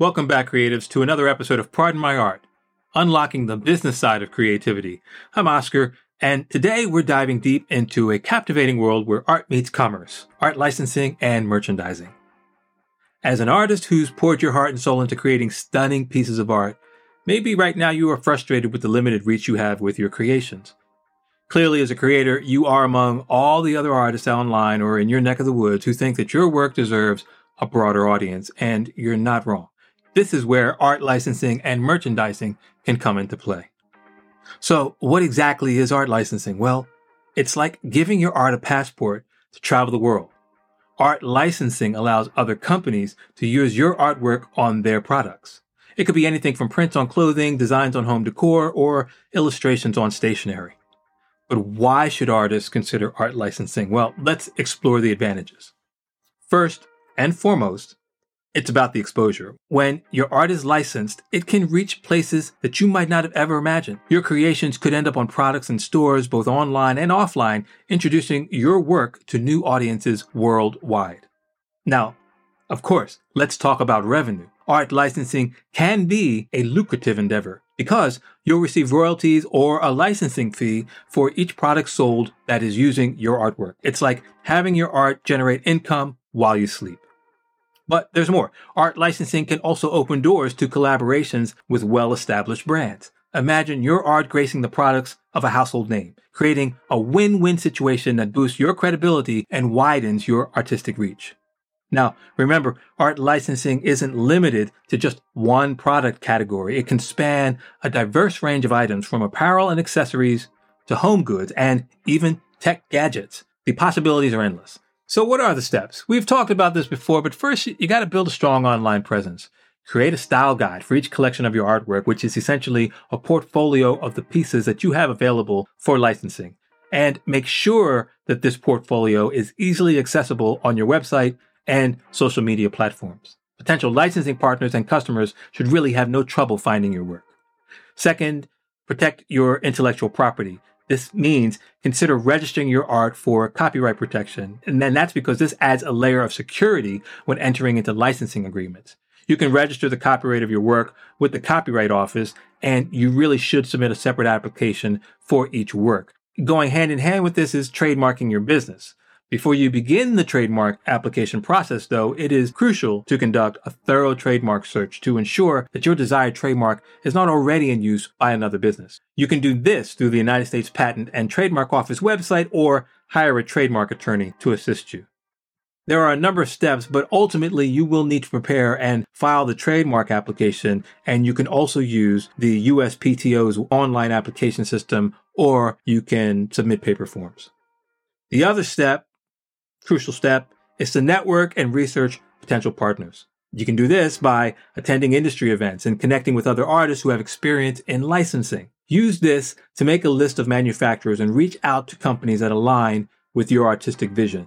Welcome back, creatives, to another episode of Pardon My Art, unlocking the business side of creativity. I'm Oskar, and today we're diving deep into a captivating world where art meets commerce, art licensing, and merchandising. As an artist who's poured your heart and soul into creating stunning pieces of art, maybe right now you are frustrated with the limited reach you have with your creations. Clearly, as a creator, you are among all the other artists online or in your neck of the woods who think that your work deserves a broader audience, and you're not wrong. This is where art licensing and merchandising can come into play. So, what exactly is art licensing? Well, it's like giving your art a passport to travel the world. Art licensing allows other companies to use your artwork on their products. It could be anything from prints on clothing, designs on home decor, or illustrations on stationery. But why should artists consider art licensing? Well, let's explore the advantages. First and foremost, it's about the exposure. When your art is licensed, it can reach places that you might not have ever imagined. Your creations could end up on products and stores, both online and offline, introducing your work to new audiences worldwide. Now, of course, let's talk about revenue. Art licensing can be a lucrative endeavor because you'll receive royalties or a licensing fee for each product sold that is using your artwork. It's like having your art generate income while you sleep. But there's more. Art licensing can also open doors to collaborations with well established brands. Imagine your art gracing the products of a household name, creating a win win situation that boosts your credibility and widens your artistic reach. Now, remember, art licensing isn't limited to just one product category. It can span a diverse range of items from apparel and accessories to home goods and even tech gadgets. The possibilities are endless. So what are the steps? We've talked about this before, but first you got to build a strong online presence. Create a style guide for each collection of your artwork, which is essentially a portfolio of the pieces that you have available for licensing. And make sure that this portfolio is easily accessible on your website and social media platforms. Potential licensing partners and customers should really have no trouble finding your work. Second, protect your intellectual property. This means consider registering your art for copyright protection. And then that's because this adds a layer of security when entering into licensing agreements. You can register the copyright of your work with the Copyright Office, and you really should submit a separate application for each work. Going hand in hand with this is trademarking your business. Before you begin the trademark application process, though, it is crucial to conduct a thorough trademark search to ensure that your desired trademark is not already in use by another business. You can do this through the United States Patent and Trademark Office website or hire a trademark attorney to assist you. There are a number of steps, but ultimately you will need to prepare and file the trademark application, and you can also use the USPTO's online application system, or you can submit paper forms. The other step crucial step is to network and research potential partners. You can do this by attending industry events and connecting with other artists who have experience in licensing. Use this to make a list of manufacturers and reach out to companies that align with your artistic vision.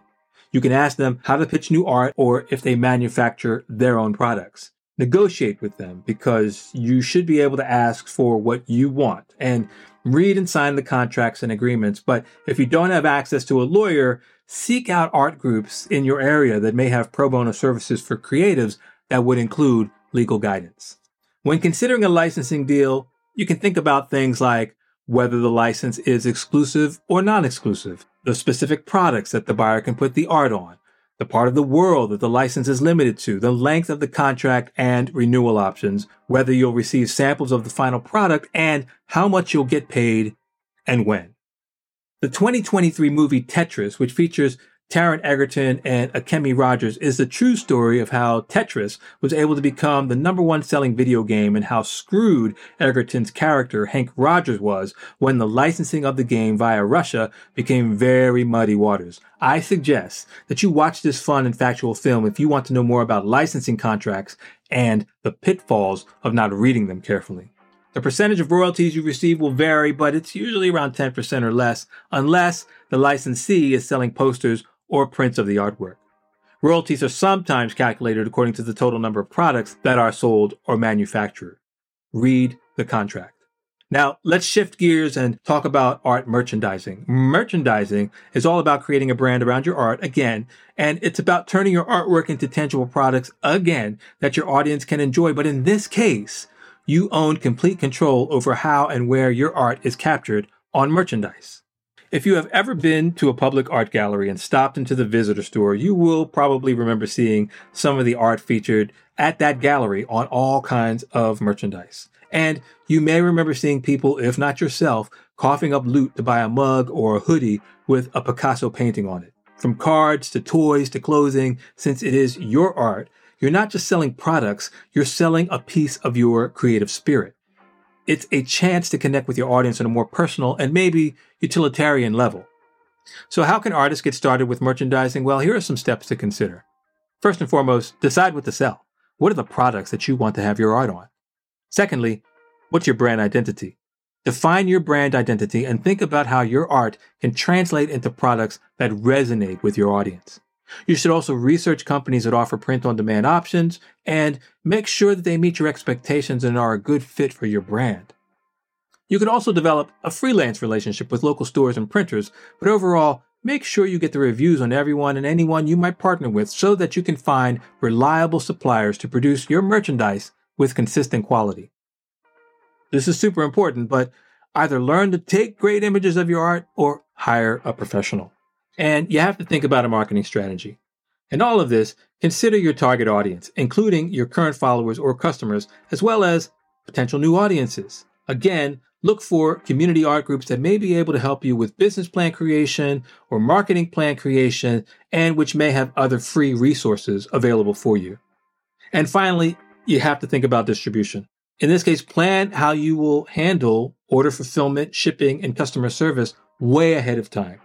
You can ask them how to pitch new art or if they manufacture their own products. Negotiate with them because you should be able to ask for what you want and read and sign the contracts and agreements. But if you don't have access to a lawyer, seek out art groups in your area that may have pro bono services for creatives that would include legal guidance. When considering a licensing deal, you can think about things like whether the license is exclusive or non exclusive, the specific products that the buyer can put the art on, the part of the world that the license is limited to, the length of the contract and renewal options, whether you'll receive samples of the final product, and how much you'll get paid and when. The 2023 movie Tetris, which features Taron Egerton and Akemi Rogers, is the true story of how Tetris was able to become the number one selling video game and how screwed Egerton's character, Hank Rogers, was when the licensing of the game via Russia became very muddy waters. I suggest that you watch this fun and factual film if you want to know more about licensing contracts and the pitfalls of not reading them carefully. The percentage of royalties you receive will vary, but it's usually around 10% or less, unless the licensee is selling posters or prints of the artwork. Royalties are sometimes calculated according to the total number of products that are sold or manufactured. Read the contract. Now, let's shift gears and talk about art merchandising. Merchandising is all about creating a brand around your art again, and it's about turning your artwork into tangible products again that your audience can enjoy. But in this case, you own complete control over how and where your art is captured on merchandise. If you have ever been to a public art gallery and stopped into the visitor store, you will probably remember seeing some of the art featured at that gallery on all kinds of merchandise. And you may remember seeing people, if not yourself, coughing up loot to buy a mug or a hoodie with a Picasso painting on it. From cards to toys to clothing, since it is your art, you're not just selling products, you're selling a piece of your creative spirit. It's a chance to connect with your audience on a more personal and maybe utilitarian level. So, how can artists get started with merchandising? Well, here are some steps to consider. First and foremost, decide what to sell. What are the products that you want to have your art on? Secondly, what's your brand identity? Define your brand identity and think about how your art can translate into products that resonate with your audience. You should also research companies that offer print on demand options and make sure that they meet your expectations and are a good fit for your brand. You could also develop a freelance relationship with local stores and printers, but overall, make sure you get the reviews on everyone and anyone you might partner with so that you can find reliable suppliers to produce your merchandise with consistent quality. This is super important, but either learn to take great images of your art or hire a professional. And you have to think about a marketing strategy. In all of this, consider your target audience, including your current followers or customers, as well as potential new audiences. Again, look for community art groups that may be able to help you with business plan creation or marketing plan creation, and which may have other free resources available for you. And finally, you have to think about distribution. In this case, plan how you will handle order fulfillment, shipping, and customer service way ahead of time.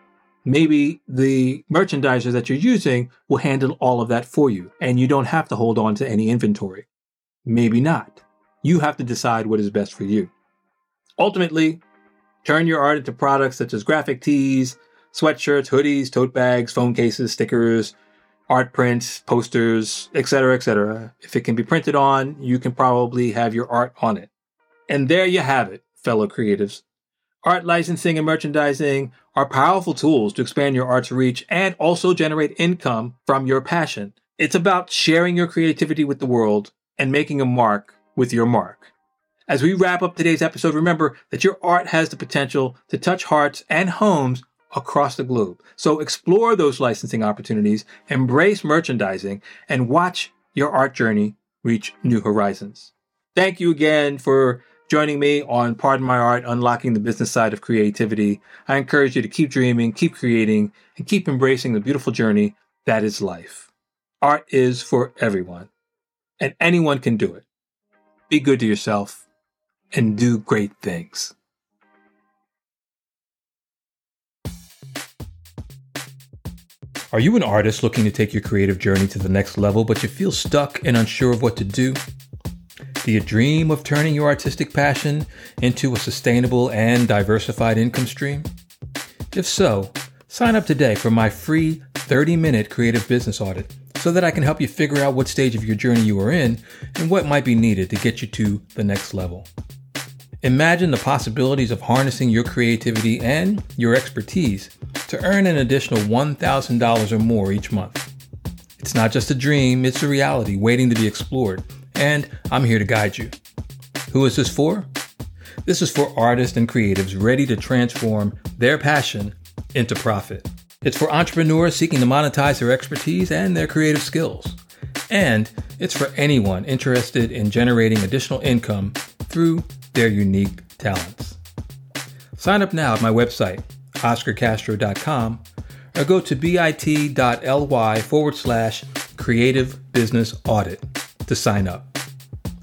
Maybe the merchandiser that you're using will handle all of that for you, and you don't have to hold on to any inventory. Maybe not. You have to decide what is best for you. Ultimately, turn your art into products such as graphic tees, sweatshirts, hoodies, tote bags, phone cases, stickers, art prints, posters, etc., etc. If it can be printed on, you can probably have your art on it. And there you have it, fellow creatives. Art licensing and merchandising are powerful tools to expand your art's reach and also generate income from your passion. It's about sharing your creativity with the world and making a mark with your mark. As we wrap up today's episode, remember that your art has the potential to touch hearts and homes across the globe. So explore those licensing opportunities, embrace merchandising, and watch your art journey reach new horizons. Thank you again for joining me on Pardon My Art, Unlocking the Business Side of Creativity. I encourage you to keep dreaming, keep creating, and keep embracing the beautiful journey that is life. Art is for everyone, and anyone can do it. Be good to yourself and do great things. Are you an artist looking to take your creative journey to the next level, but you feel stuck and unsure of what to do? Do you dream of turning your artistic passion into a sustainable and diversified income stream? If so, sign up today for my free 30 minute creative business audit so that I can help you figure out what stage of your journey you are in and what might be needed to get you to the next level. Imagine the possibilities of harnessing your creativity and your expertise to earn an additional $1,000 or more each month. It's not just a dream, it's a reality waiting to be explored, and I'm here to guide you. Who is this for? This is for artists and creatives ready to transform their passion into profit. It's for entrepreneurs seeking to monetize their expertise and their creative skills. And it's for anyone interested in generating additional income through their unique talents. Sign up now at my website, oskarcastro.com, or go to bit.ly forward slash creative business audit to sign up.